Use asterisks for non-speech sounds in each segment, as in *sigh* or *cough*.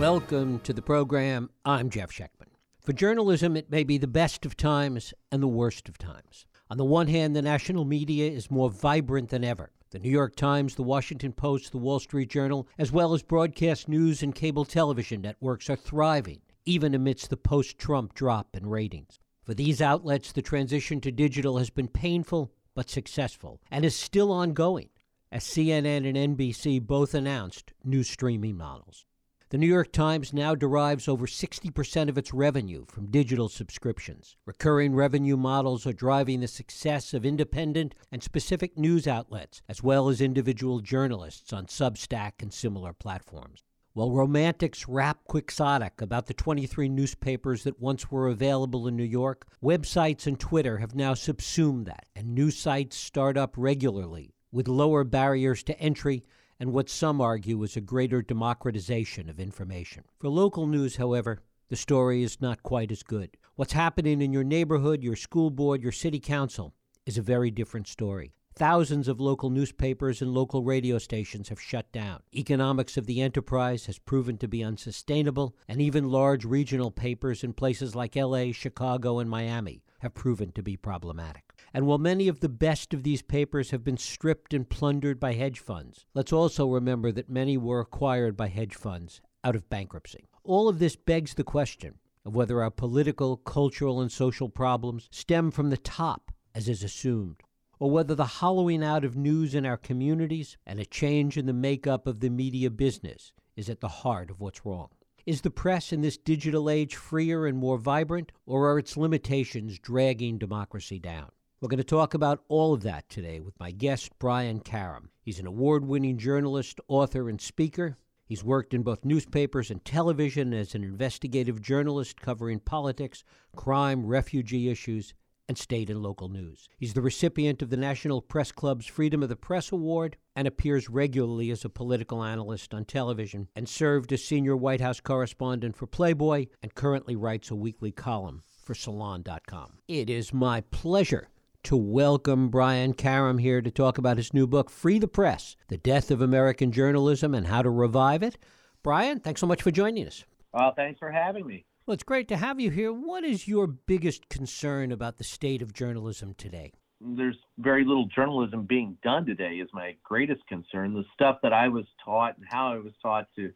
Welcome to the program. I'm Jeff Schechtman. For journalism, it may be the best of times and the worst of times. On the one hand, the national media is more vibrant than ever. The New York Times, the Washington Post, the Wall Street Journal, as well as broadcast news and cable television networks are thriving, even amidst the post Trump drop in ratings. For these outlets, the transition to digital has been painful but successful and is still ongoing, as CNN and NBC both announced new streaming models. The New York Times now derives over 60% of its revenue from digital subscriptions. Recurring revenue models are driving the success of independent and specific news outlets, as well as individual journalists on Substack and similar platforms. While romantics rap quixotic about the 23 newspapers that once were available in New York, websites and Twitter have now subsumed that, and new sites start up regularly with lower barriers to entry and what some argue is a greater democratization of information. For local news, however, the story is not quite as good. What's happening in your neighborhood, your school board, your city council is a very different story. Thousands of local newspapers and local radio stations have shut down. Economics of the enterprise has proven to be unsustainable, and even large regional papers in places like LA, Chicago, and Miami have proven to be problematic. And while many of the best of these papers have been stripped and plundered by hedge funds, let's also remember that many were acquired by hedge funds out of bankruptcy. All of this begs the question of whether our political, cultural, and social problems stem from the top, as is assumed, or whether the hollowing out of news in our communities and a change in the makeup of the media business is at the heart of what's wrong. Is the press in this digital age freer and more vibrant, or are its limitations dragging democracy down? We're going to talk about all of that today with my guest, Brian Karem. He's an award winning journalist, author, and speaker. He's worked in both newspapers and television as an investigative journalist covering politics, crime, refugee issues, and state and local news. He's the recipient of the National Press Club's Freedom of the Press Award and appears regularly as a political analyst on television and served as senior White House correspondent for Playboy and currently writes a weekly column for Salon.com. It is my pleasure to welcome Brian Karem here to talk about his new book, Free the Press The Death of American Journalism and How to Revive It. Brian, thanks so much for joining us. Well, thanks for having me. Well, it's great to have you here. What is your biggest concern about the state of journalism today? There's very little journalism being done today, is my greatest concern. The stuff that I was taught and how I was taught to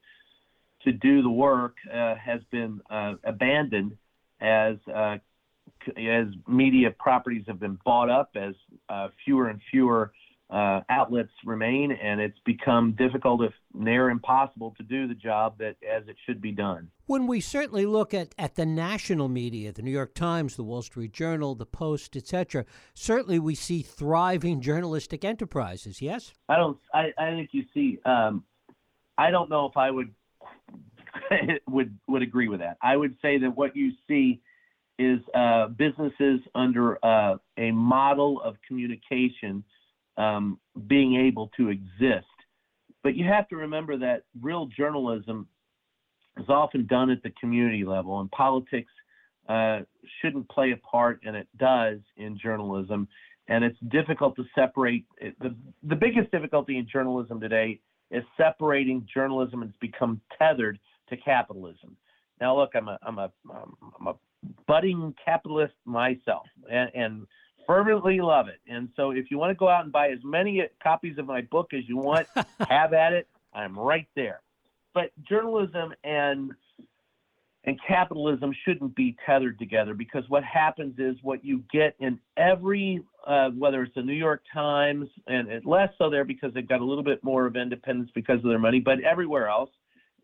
to do the work uh, has been uh, abandoned as uh, as media properties have been bought up, as uh, fewer and fewer uh, outlets remain, and it's become difficult, if near impossible, to do the job that as it should be done. When we certainly look at, at the national media, the New York Times, the Wall Street Journal, the Post, etc., certainly we see thriving *laughs* journalistic enterprises. Yes, I don't. I, I think you see. Um, I don't know if I would *laughs* would would agree with that. I would say that what you see is uh, businesses under uh, a model of communication um, being able to exist. But you have to remember that real journalism is often done at the community level, and politics uh, shouldn't play a part, and it does in journalism. And it's difficult to separate. The, the biggest difficulty in journalism today is separating journalism and it's become tethered to capitalism. Now, look, I'm a, I'm a, I'm a budding capitalist myself and, and fervently love it. And so if you want to go out and buy as many copies of my book as you want, *laughs* have at it. I'm right there. But journalism and and capitalism shouldn't be tethered together because what happens is what you get in every uh, whether it's the New York Times and less so there because they've got a little bit more of independence because of their money, but everywhere else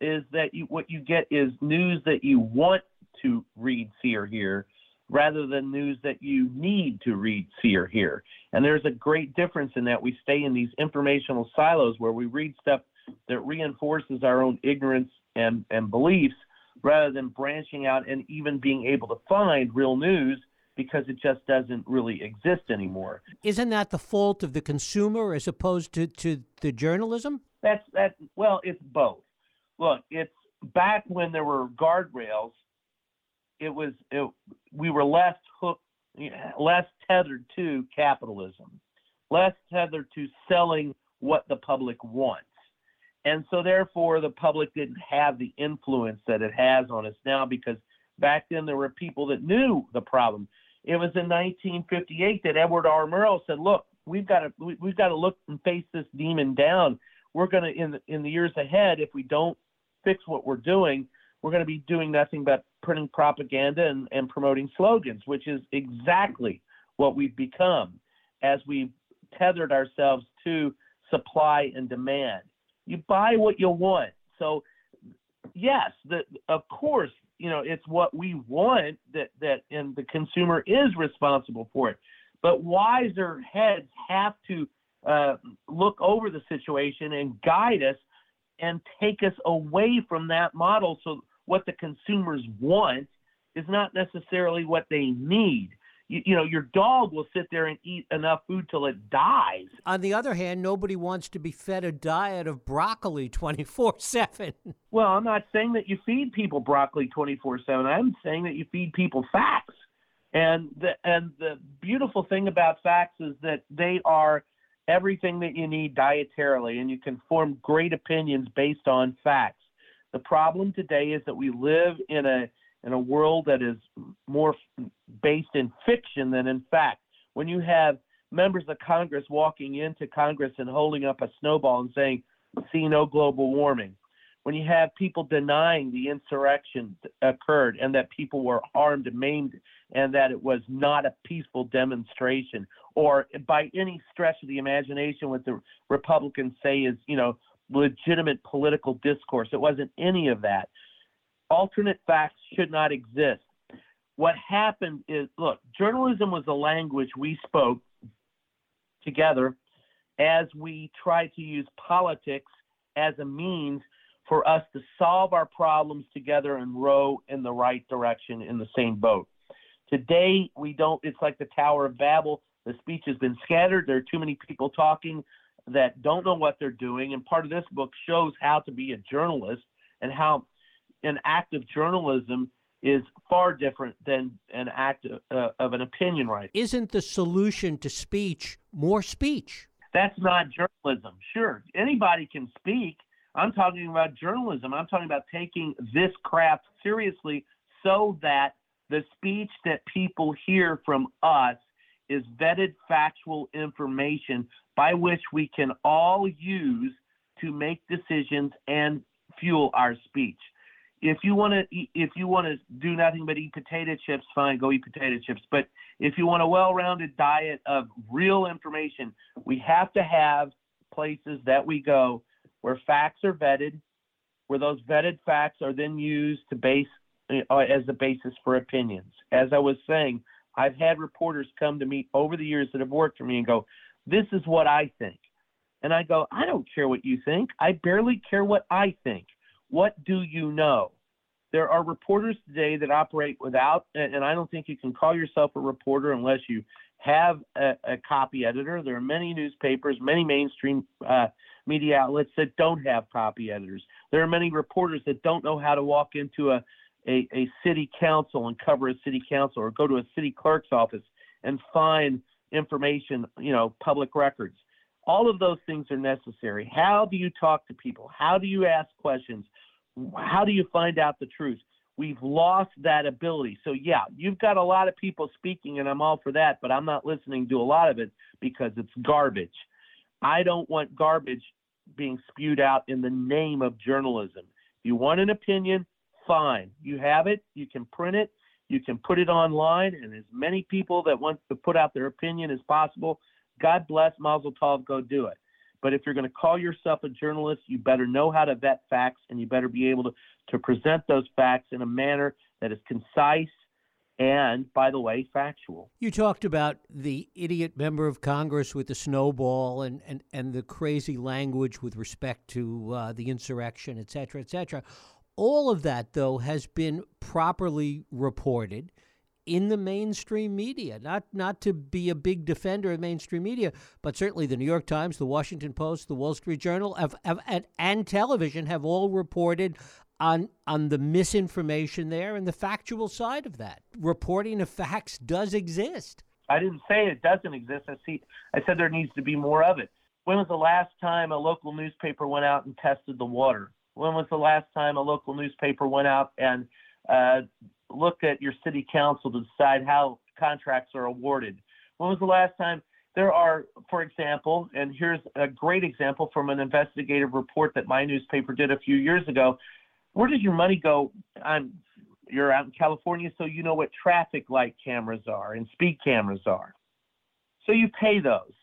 is that you, what you get is news that you want to read, see, or hear, rather than news that you need to read, see, or hear. And there's a great difference in that we stay in these informational silos where we read stuff that reinforces our own ignorance and, and beliefs rather than branching out and even being able to find real news because it just doesn't really exist anymore. Isn't that the fault of the consumer as opposed to, to the journalism? That's that well, it's both. Look, it's back when there were guardrails it was it, we were less hooked, less tethered to capitalism, less tethered to selling what the public wants. And so, therefore, the public didn't have the influence that it has on us now because back then there were people that knew the problem. It was in 1958 that Edward R. Murrow said, "Look, we've got to we've got to look and face this demon down. We're going to in in the years ahead, if we don't fix what we're doing, we're going to be doing nothing but printing propaganda and, and promoting slogans, which is exactly what we've become as we've tethered ourselves to supply and demand. You buy what you want. So, yes, the, of course, you know, it's what we want that, that, and the consumer is responsible for it. But wiser heads have to uh, look over the situation and guide us and take us away from that model so what the consumers want is not necessarily what they need. You, you, know, your dog will sit there and eat enough food till it dies. On the other hand, nobody wants to be fed a diet of broccoli 24 7. *laughs* Well, I'm not saying that you feed people broccoli 24 7. I'm saying that you feed people facts. And the, and the beautiful thing about facts is that they are everything that you need dietarily, and you can form great opinions based on facts. The problem today is that we live in a in a world that is more based in fiction than in fact. When you have members of Congress walking into Congress and holding up a snowball and saying, "See no global warming," when you have people denying the insurrection occurred and that people were harmed and maimed and that it was not a peaceful demonstration, or by any stretch of the imagination, what the Republicans say is, you know, legitimate political discourse. It wasn't any of that. Alternate facts should not exist. What happened is look, journalism was a language we spoke together as we tried to use politics as a means for us to solve our problems together and row in the right direction in the same boat. Today, we don't, it's like the Tower of Babel. The speech has been scattered. There are too many people talking that don't know what they're doing. And part of this book shows how to be a journalist and how an act of journalism is far different than an act of, uh, of an opinion writing. Isn't the solution to speech more speech? That's not journalism. Sure, anybody can speak. I'm talking about journalism. I'm talking about taking this craft seriously so that the speech that people hear from us is vetted factual information by which we can all use to make decisions and fuel our speech. If you want to, if you want to do nothing but eat potato chips, fine, go eat potato chips. But if you want a well-rounded diet of real information, we have to have places that we go where facts are vetted, where those vetted facts are then used to base uh, as the basis for opinions. As I was saying, I've had reporters come to me over the years that have worked for me and go, This is what I think. And I go, I don't care what you think. I barely care what I think. What do you know? There are reporters today that operate without, and I don't think you can call yourself a reporter unless you have a, a copy editor. There are many newspapers, many mainstream uh, media outlets that don't have copy editors. There are many reporters that don't know how to walk into a a, a city council and cover a city council or go to a city clerk's office and find information, you know, public records. All of those things are necessary. How do you talk to people? How do you ask questions? How do you find out the truth? We've lost that ability. So, yeah, you've got a lot of people speaking, and I'm all for that, but I'm not listening to a lot of it because it's garbage. I don't want garbage being spewed out in the name of journalism. If you want an opinion, fine. You have it, you can print it, you can put it online, and as many people that want to put out their opinion as possible, God bless Mazel Tov, go do it. But if you're going to call yourself a journalist, you better know how to vet facts and you better be able to, to present those facts in a manner that is concise and, by the way, factual. You talked about the idiot member of Congress with the snowball and, and, and the crazy language with respect to uh, the insurrection, et cetera, et cetera. All of that, though, has been properly reported in the mainstream media. Not not to be a big defender of mainstream media, but certainly the New York Times, the Washington Post, the Wall Street Journal, have, have, and, and television have all reported on on the misinformation there and the factual side of that. Reporting of facts does exist. I didn't say it doesn't exist. I see. I said there needs to be more of it. When was the last time a local newspaper went out and tested the water? When was the last time a local newspaper went out and uh, looked at your city council to decide how contracts are awarded? When was the last time? There are, for example, and here's a great example from an investigative report that my newspaper did a few years ago. Where does your money go? I'm, you're out in California, so you know what traffic light cameras are and speed cameras are. So you pay those.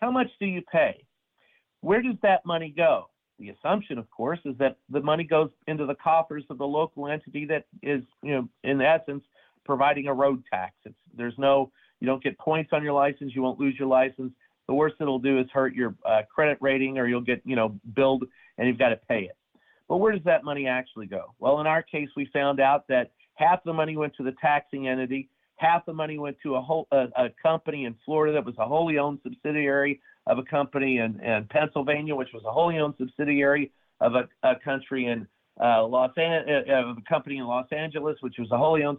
How much do you pay? Where does that money go? The assumption, of course, is that the money goes into the coffers of the local entity that is, you know, in essence, providing a road tax. It's, there's no, you don't get points on your license. You won't lose your license. The worst it'll do is hurt your uh, credit rating, or you'll get, you know, billed and you've got to pay it. But where does that money actually go? Well, in our case, we found out that half the money went to the taxing entity, half the money went to a whole a, a company in Florida that was a wholly owned subsidiary of a company in, in Pennsylvania, which was a wholly owned subsidiary of a, a country in uh, Los uh, a company in Los Angeles, which was a wholly owned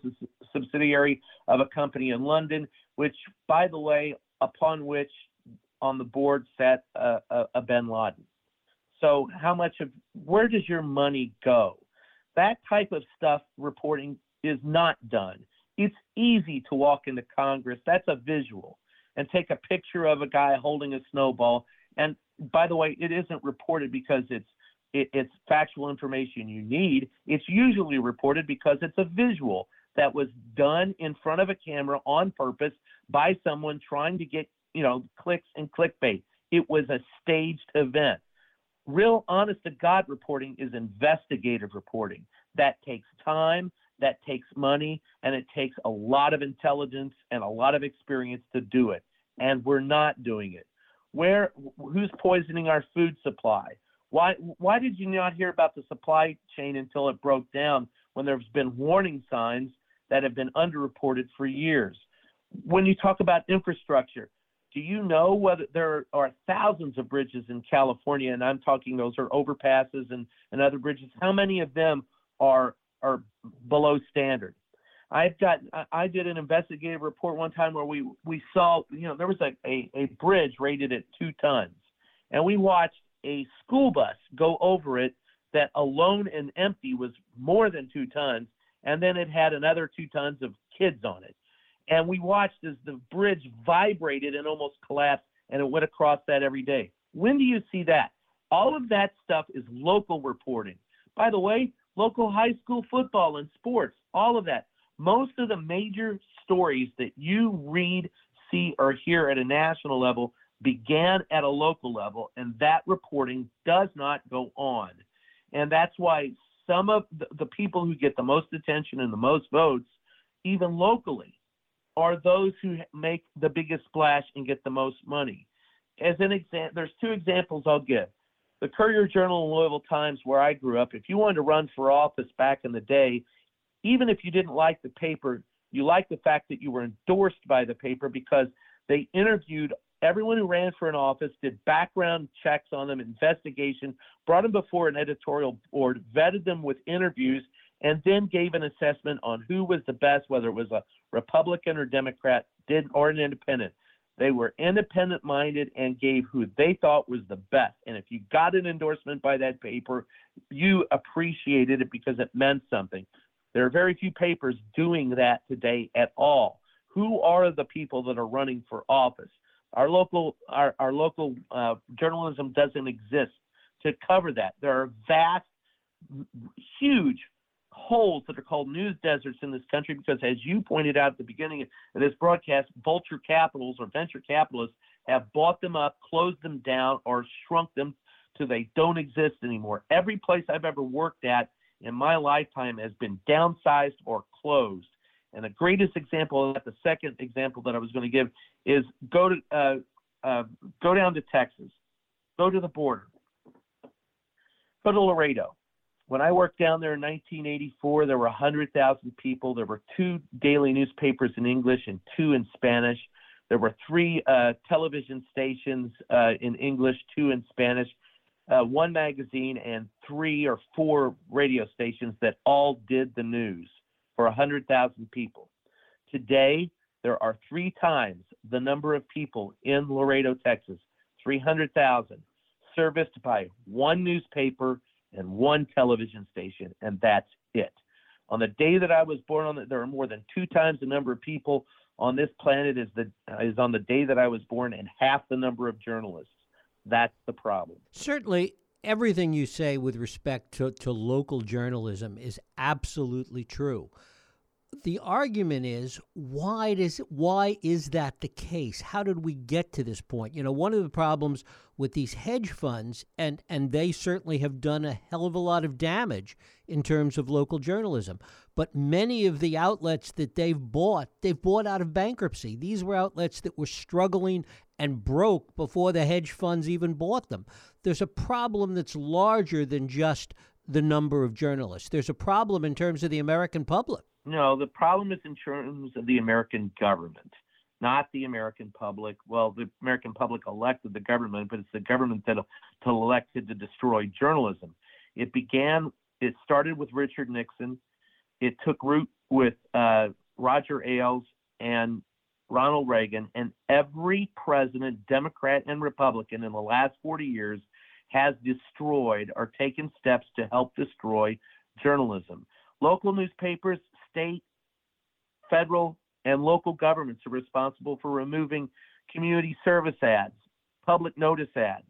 subsidiary of a company in London, which, by the way, upon which on the board sat uh, a, a Bin Laden. So, how much of where does your money go? That type of stuff reporting is not done. It's easy to walk into Congress. That's a visual. And take a picture of a guy holding a snowball. And by the way, it isn't reported because it's it, it's factual information you need. It's usually reported because it's a visual that was done in front of a camera on purpose by someone trying to get you know clicks and clickbait. It was a staged event. Real honest to God reporting is investigative reporting. That takes time that takes money and it takes a lot of intelligence and a lot of experience to do it. And we're not doing it. Where who's poisoning our food supply? Why why did you not hear about the supply chain until it broke down when there's been warning signs that have been underreported for years? When you talk about infrastructure, do you know whether there are thousands of bridges in California, and I'm talking those are overpasses and, and other bridges, how many of them are are below standard. I've got I did an investigative report one time where we we saw you know there was a, a, a bridge rated at two tons, and we watched a school bus go over it that alone and empty was more than two tons, and then it had another two tons of kids on it, and we watched as the bridge vibrated and almost collapsed, and it went across that every day. When do you see that? All of that stuff is local reporting. By the way, local high school football and sports, all of that. Most of the major stories that you read, see, or hear at a national level began at a local level, and that reporting does not go on. And that's why some of the, people who get the most attention and the most votes, even locally, are those who make the biggest splash and get the most money. As an example, there's two examples I'll give the Courier Journal and Louisville Times, where I grew up, if you wanted to run for office back in the day, even if you didn't like the paper, you liked the fact that you were endorsed by the paper because they interviewed everyone who ran for an office, did background checks on them, investigation, brought them before an editorial board, vetted them with interviews, and then gave an assessment on who was the best, whether it was a Republican or Democrat, did or an independent. They were independent minded and gave who they thought was the best. And if you got an endorsement by that paper, you appreciated it because it meant something. There are very few papers doing that today at all. Who are the people that are running for office? Our local, our, our local uh, journalism doesn't exist to cover that. There are vast, huge holes that are called news deserts in this country because, as you pointed out at the beginning of this broadcast, vulture capitals or venture capitalists have bought them up, closed them down, or shrunk them till they don't exist anymore. Every place I've ever worked at in my lifetime has been downsized or closed. And the greatest example of that, the second example that I was going to give, is go to uh, uh, go down to Texas, go to the border, go to Laredo when I worked down there in 1984, there were 100,000 people. There were two daily newspapers in English and two in Spanish. There were three uh, television stations uh, in English, two in Spanish, uh, one magazine, and three or four radio stations that all did the news for 100,000 people. Today, there are three times the number of people in Laredo, Texas, 300,000, serviced by one newspaper and one television station, and that's it. On the day that I was born, on the, there are more than two times the number of people on this planet is the is on the day that I was born, and half the number of journalists. That's the problem. Certainly, everything you say with respect to, to local journalism is absolutely true. The argument is why does why is that the case? How did we get to this point? You know, one of the problems with these hedge funds and and they certainly have done a hell of a lot of damage in terms of local journalism. But many of the outlets that they've bought, they've bought out of bankruptcy. These were outlets that were struggling and broke before the hedge funds even bought them. There's a problem that's larger than just the number of journalists. There's a problem in terms of the American public. No, the problem is in terms of the American government, not the American public. Well, the American public elected the government, but it's the government that, elected to destroy journalism. It began, it started with Richard Nixon. It took root with uh, Roger Ailes and Ronald Reagan, and every president, Democrat and Republican, in the last 40 years has destroyed or taken steps to help destroy journalism. Local newspapers, state, federal, and local governments are responsible for removing community service ads, public notice ads,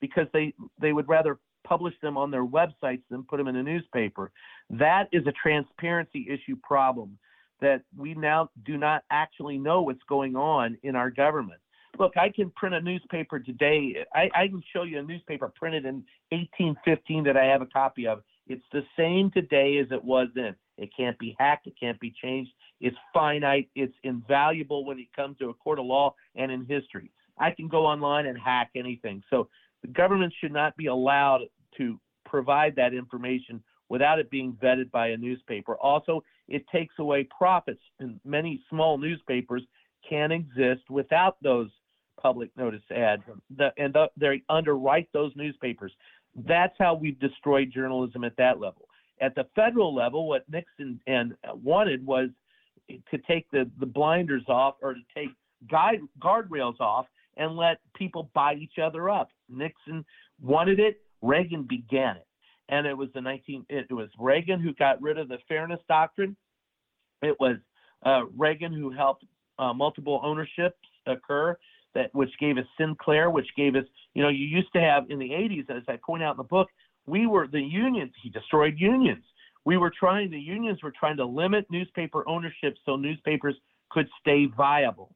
because they, they would rather publish them on their websites than put them in a newspaper. That is a transparency issue problem that we now do not actually know what's going on in our government. Look, I can print a newspaper today. I, I can show you a newspaper printed in 1815 that I have a copy of. It's the same today as it was then. It can't be hacked. It can't be changed. It's finite. It's invaluable when it comes to a court of law and in history. I can go online and hack anything. So the government should not be allowed to provide that information without it being vetted by a newspaper. Also, it takes away profits, and many small newspapers can exist without those public notice ads, the, and the, they underwrite those newspapers. That's how we've destroyed journalism at that level. At the federal level, what Nixon and wanted was to take the, the blinders off or to take guide guardrails off and let people buy each other up. Nixon wanted it. Reagan began it and it was the 19 it was Reagan who got rid of the fairness doctrine. It was uh, Reagan who helped uh, multiple ownerships occur that which gave us Sinclair, which gave us you know you used to have in the 80s as I point out in the book we were the unions he destroyed unions. We were trying the unions were trying to limit newspaper ownership so newspapers could stay viable.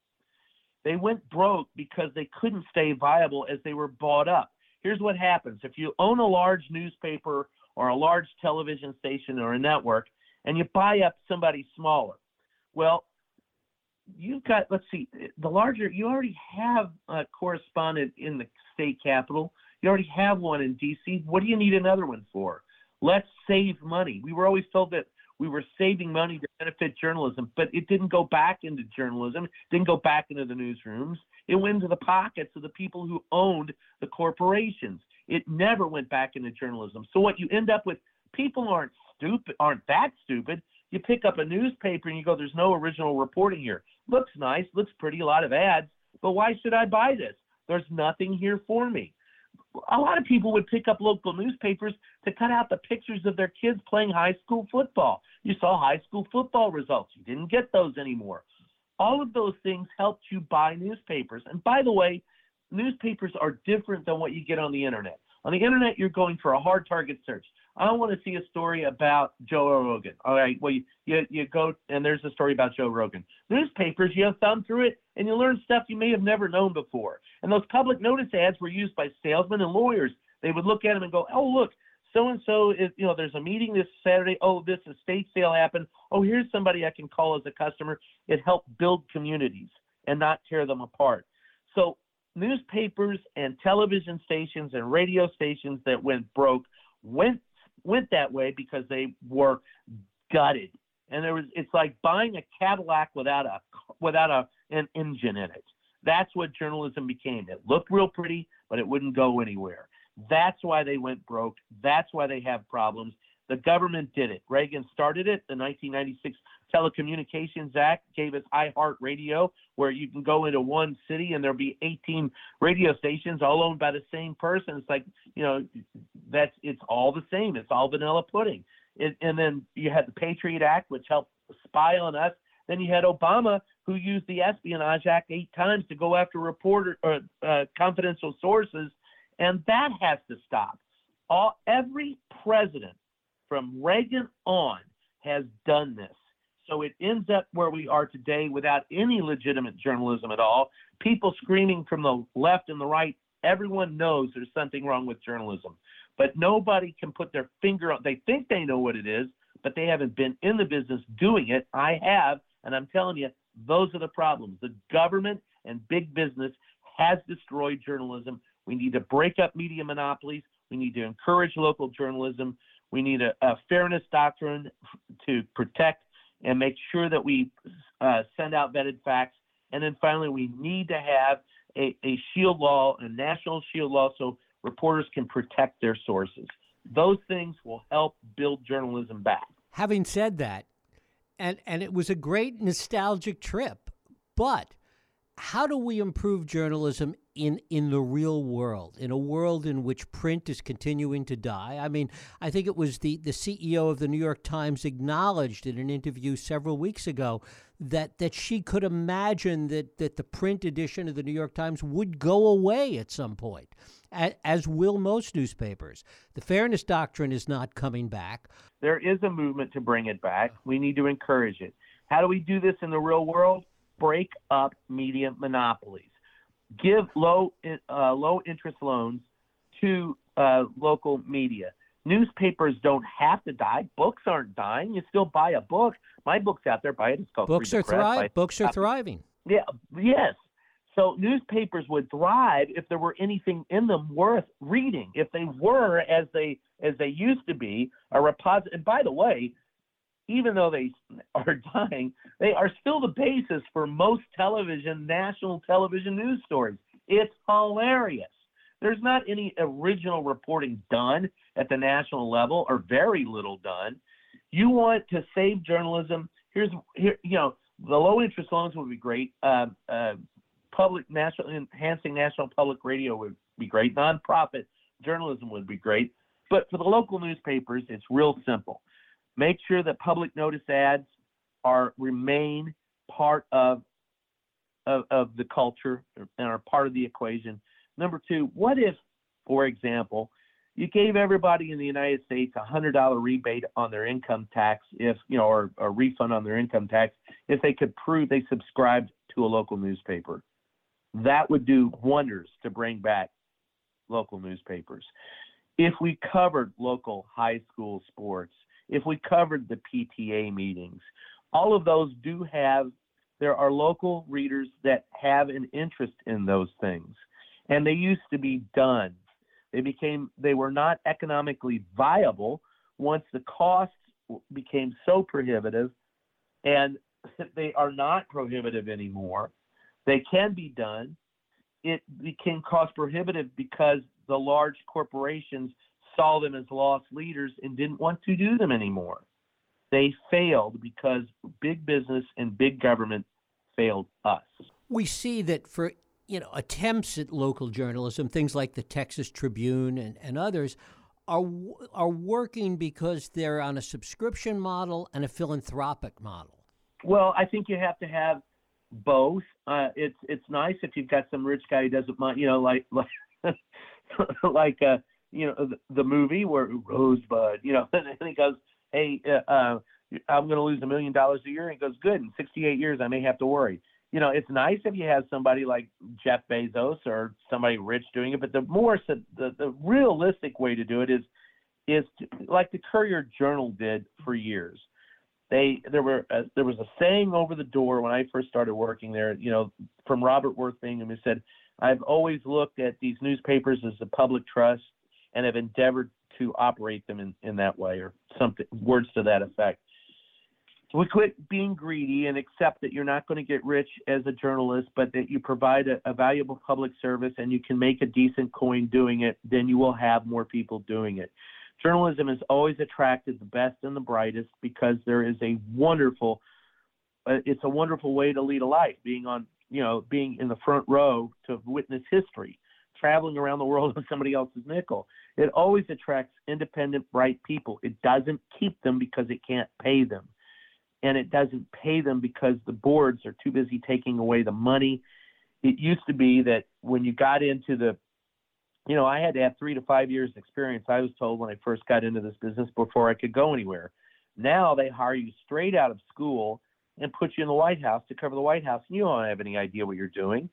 They went broke because they couldn't stay viable as they were bought up here's what happens if you own a large newspaper or a large television station or a network and you buy up somebody smaller well you've got let's see the larger you already have a correspondent in the state capital you already have one in dc what do you need another one for let's save money we were always told that we were saving money to benefit journalism, but it didn't go back into journalism, didn't go back into the newsrooms. It went into the pockets of the people who owned the corporations. It never went back into journalism. So what you end up with, people aren't stupid, aren't that stupid. You pick up a newspaper and you go, there's no original reporting here. Looks nice, looks pretty, a lot of ads, but why should I buy this? There's nothing here for me a lot of people would pick up local newspapers to cut out the pictures of their kids playing high school football. You saw high school football results. You didn't get those anymore. All of those things helped you buy newspapers. And by the way, newspapers are different than what you get on the internet. On the internet, you're going for a hard target search. I want to see a story about Joe Rogan. All right, well, you, you, you go and there's a story about Joe Rogan. Newspapers, you have thumb through it and you learn stuff you may have never known before. And those public notice ads were used by salesmen and lawyers. They would look at them and go, oh, look, so and so is, you know, there's a meeting this Saturday. Oh, this estate sale happened. Oh, here's somebody I can call as a customer. It helped build communities and not tear them apart. So newspapers and television stations and radio stations that went broke went went that way because they were gutted. And there was it's like buying a Cadillac without a without a an engine in it. That's what journalism became. It looked real pretty, but it wouldn't go anywhere. That's why they went broke. That's why they have problems. The government did it. Reagan started it. The 1996 Telecommunications Act gave us iHeartRadio, where you can go into one city and there'll be 18 radio stations all owned by the same person. It's like, you know, that's it's all the same. It's all vanilla pudding. It, and then you had the Patriot Act, which helped spy on us. Then you had Obama, who used the Espionage Act eight times to go after reporter or uh, confidential sources, and that has to stop. All every president from Reagan on has done this. So it ends up where we are today without any legitimate journalism at all. People screaming from the left and the right. Everyone knows there's something wrong with journalism, but nobody can put their finger on. They think they know what it is, but they haven't been in the business doing it. I have, and I'm telling you, those are the problems. The government and big business has destroyed journalism. We need to break up media monopolies. We need to encourage local journalism. We need a, a fairness doctrine to protect and make sure that we uh, send out vetted facts. And then finally, we need to have a, a shield law, a national shield law, so reporters can protect their sources. Those things will help build journalism back. Having said that, and and it was a great nostalgic trip, but how do we improve journalism in in the real world in a world in which print is continuing to die i mean i think it was the the ceo of the new york times acknowledged in an interview several weeks ago that that she could imagine that that the print edition of the new york times would go away at some point as, as will most newspapers. The fairness doctrine is not coming back. There is a movement to bring it back. We need to encourage it. How do we do this in the real world? Break up media monopolies. Give low uh, low interest loans to uh, local media. Newspapers don't have to die. Books aren't dying. You still buy a book. My book's out there. Buy it. It's called Books are thriving. Books are uh, thriving. Yeah. Yes. So newspapers would thrive if there were anything in them worth reading. If they were as they as they used to be a repository. And by the way, even though they *laughs* are dying, they are still the basis for most television, national television news stories. It's hilarious. There's not any original reporting done at the national level, or very little done. You want to save journalism? Here's here, you know, the low interest loans would be great. Uh, uh, public national enhancing national public radio would be great. Nonprofit journalism would be great. But for the local newspapers, it's real simple Make sure that public notice ads are remain part of, of, of the culture and are part of the equation. Number two, what if, for example, you gave everybody in the United States a hundred dollar rebate on their income tax if you know or a refund on their income tax if they could prove they subscribed to a local newspaper. That would do wonders to bring back local newspapers. If we covered local high school sports, if we covered the PTA meetings. All of those do have, there are local readers that have an interest in those things. And they used to be done. They became, they were not economically viable once the costs became so prohibitive and they are not prohibitive anymore. They can be done. It became cost prohibitive because the large corporations saw them as lost leaders and didn't want to do them anymore. They failed because big business and big government failed us. We see that for you know attempts at local journalism, things like the Texas Tribune and, and others, are are working because they're on a subscription model and a philanthropic model. Well, I think you have to have both. Uh, it's it's nice if you've got some rich guy who doesn't mind, you know, like *laughs* like like uh, you know, the, the movie where Rosebud, you know, *laughs* and he goes, hey, uh, uh I'm going to lose a million dollars a year. And he goes, good. In 68 years, I may have to worry. You know, it's nice if you have somebody like Jeff Bezos or somebody rich doing it, but the more the the realistic way to do it is is to, like the Courier Journal did for years. They there were a, uh, there was a saying over the door when I first started working there. You know, from Robert Worth Bingham, who said, "I've always looked at these newspapers as a public trust and have endeavored to operate them in, in that way or something words to that effect. We quit being greedy and accept that you're not going to get rich as a journalist, but that you provide a, a valuable public service and you can make a decent coin doing it, then you will have more people doing it. journalism has always attracted the best and the brightest because there is a wonderful uh, it's a wonderful way to lead a life being on you know being in the front row to witness history traveling around the world *laughs* on somebody else's nickel. It always attracts independent bright people. It doesn't keep them because it can't pay them and it doesn't pay them because the boards are too busy taking away the money it used to be that when you got into the you know, I had to have three to five years experience, I was told when I first got into this business before I could go anywhere. Now they hire you straight out of school and put you in the White House to cover the White House, and you don't have any idea what you're doing.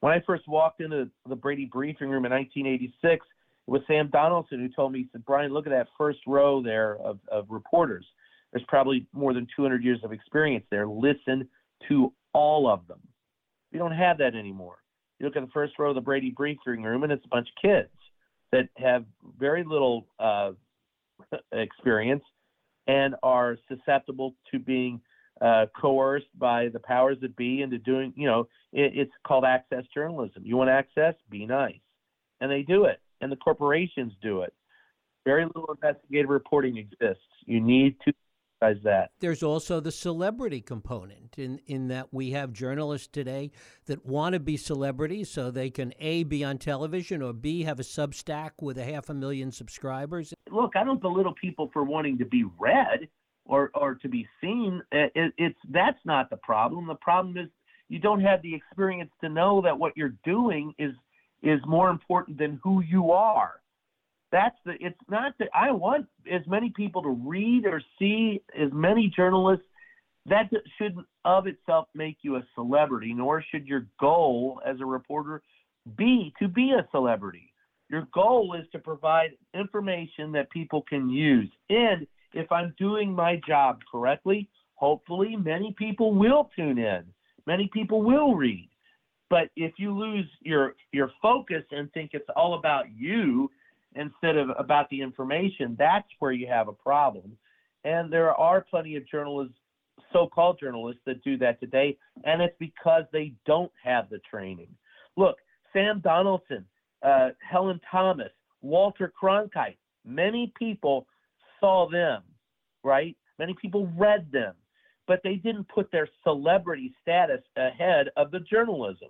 When I first walked into the Brady briefing room in 1986, it was Sam Donaldson who told me, he said, Brian, look at that first row there of, of reporters. There's probably more than 200 years of experience there. Listen to all of them. We don't have that anymore. You look at the first row of the Brady briefing room, and it's a bunch of kids that have very little uh, *laughs* experience and are susceptible to being uh, coerced by the powers that be into doing, you know, it, it's called access journalism. You want access? Be nice. And they do it, and the corporations do it. Very little investigative reporting exists. You need to that. There's also the celebrity component in, in that we have journalists today that want to be celebrities so they can A, be on television or B, have a Substack with a half a million subscribers. Look, I don't belittle people for wanting to be read or, or to be seen. It, it's That's not the problem. The problem is you don't have the experience to know that what you're doing is is more important than who you are that's the it's not that i want as many people to read or see as many journalists. That shouldn't of itself make you a celebrity nor should your goal as a reporter be to be a celebrity. Your goal is to provide information that people can use. And if i'm doing my job correctly hopefully many people will tune in. Many people will read. But if you lose your your focus and think it's all about you instead of about the information, that's where you have a problem. And there are plenty of journalists, so-called journalists, that do that today, and it's because they don't have the training. Look, Sam Donaldson, uh, Helen Thomas, Walter Cronkite, many people saw them, right? Many people read them, but they didn't put their celebrity status ahead of the journalism.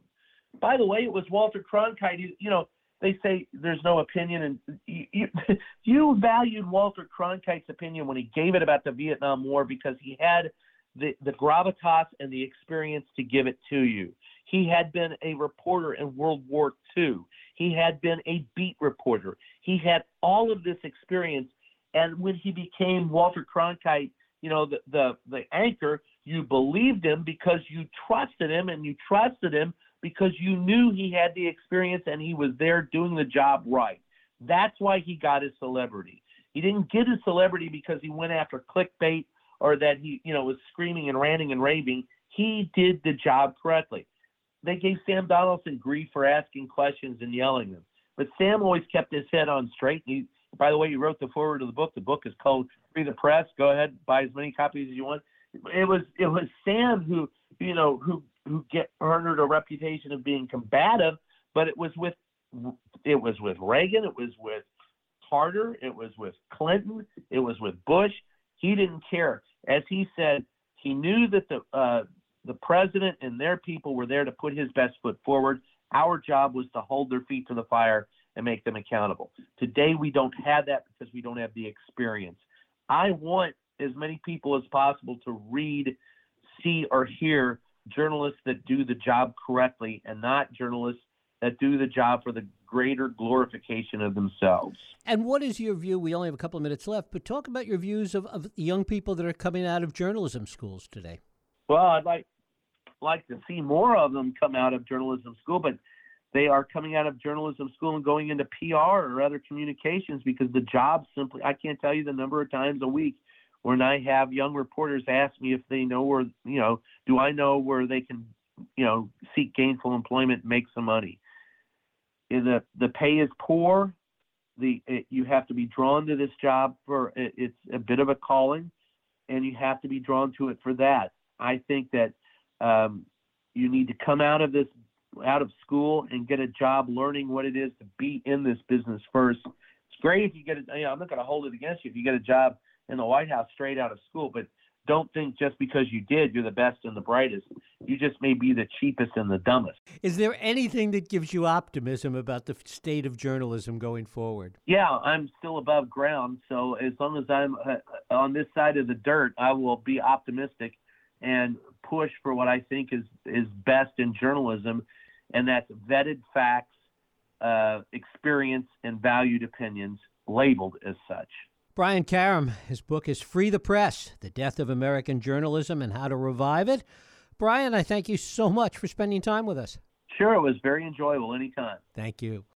By the way, it was Walter Cronkite. You know, they say there's no opinion, and you, you, *laughs* you valued Walter Cronkite's opinion when he gave it about the Vietnam War because he had the, the gravitas and the experience to give it to you. He had been a reporter in World War II. He had been a beat reporter. He had all of this experience. And when he became Walter Cronkite, you know, the, the, the anchor, you believed him because you trusted him and you trusted him because you knew he had the experience and he was there doing the job right. That's why he got his celebrity. He didn't get his celebrity because he went after clickbait or that he, you know, was screaming and ranting and raving. He did the job correctly. They gave Sam Donaldson grief for asking questions and yelling them. But Sam always kept his head on straight. He, by the way, he wrote the foreword of the book. The book is called Free the Press. Go ahead, buy as many copies as you want. It was it was Sam who you know who who get earned a reputation of being combative, but it was with it was with Reagan, it was with Carter, it was with Clinton, it was with Bush. He didn't care. As he said, he knew that the uh, the president and their people were there to put his best foot forward. Our job was to hold their feet to the fire and make them accountable. Today we don't have that because we don't have the experience. I want as many people as possible to read, see, or hear journalists that do the job correctly and not journalists that do the job for the greater glorification of themselves. And what is your view? We only have a couple of minutes left, but talk about your views of, of young people that are coming out of journalism schools today. Well, I'd like like to see more of them come out of journalism school, but they are coming out of journalism school and going into PR or other communications because the job simply I can't tell you the number of times a week when I have young reporters ask me if they know where, you know, do I know where they can, you know, seek gainful employment and make some money? Eh, the the pay is poor. The it, you have to be drawn to this job for it, it's a bit of a calling, and you have to be drawn to it for that. I think that um, you need to come out of this out of school and get a job learning what it is to be in this business first It's great if you get a, you know, I'm not going to hold it against you if you get a job in the White House straight out of school, but don't think just because you did, you're the best and the brightest. You just may be the cheapest and the dumbest. Is there anything that gives you optimism about the state of journalism going forward? Yeah, I'm still above ground, so as long as I'm uh, on this side of the dirt, I will be optimistic and push for what I think is is best in journalism, and that's vetted facts, uh, experience, and valued opinions labeled as such. Brian Karem, his book is Free the Press The Death of American Journalism and How to Revive It. Brian, I thank you so much for spending time with us. Sure, it was very enjoyable anytime. Thank you.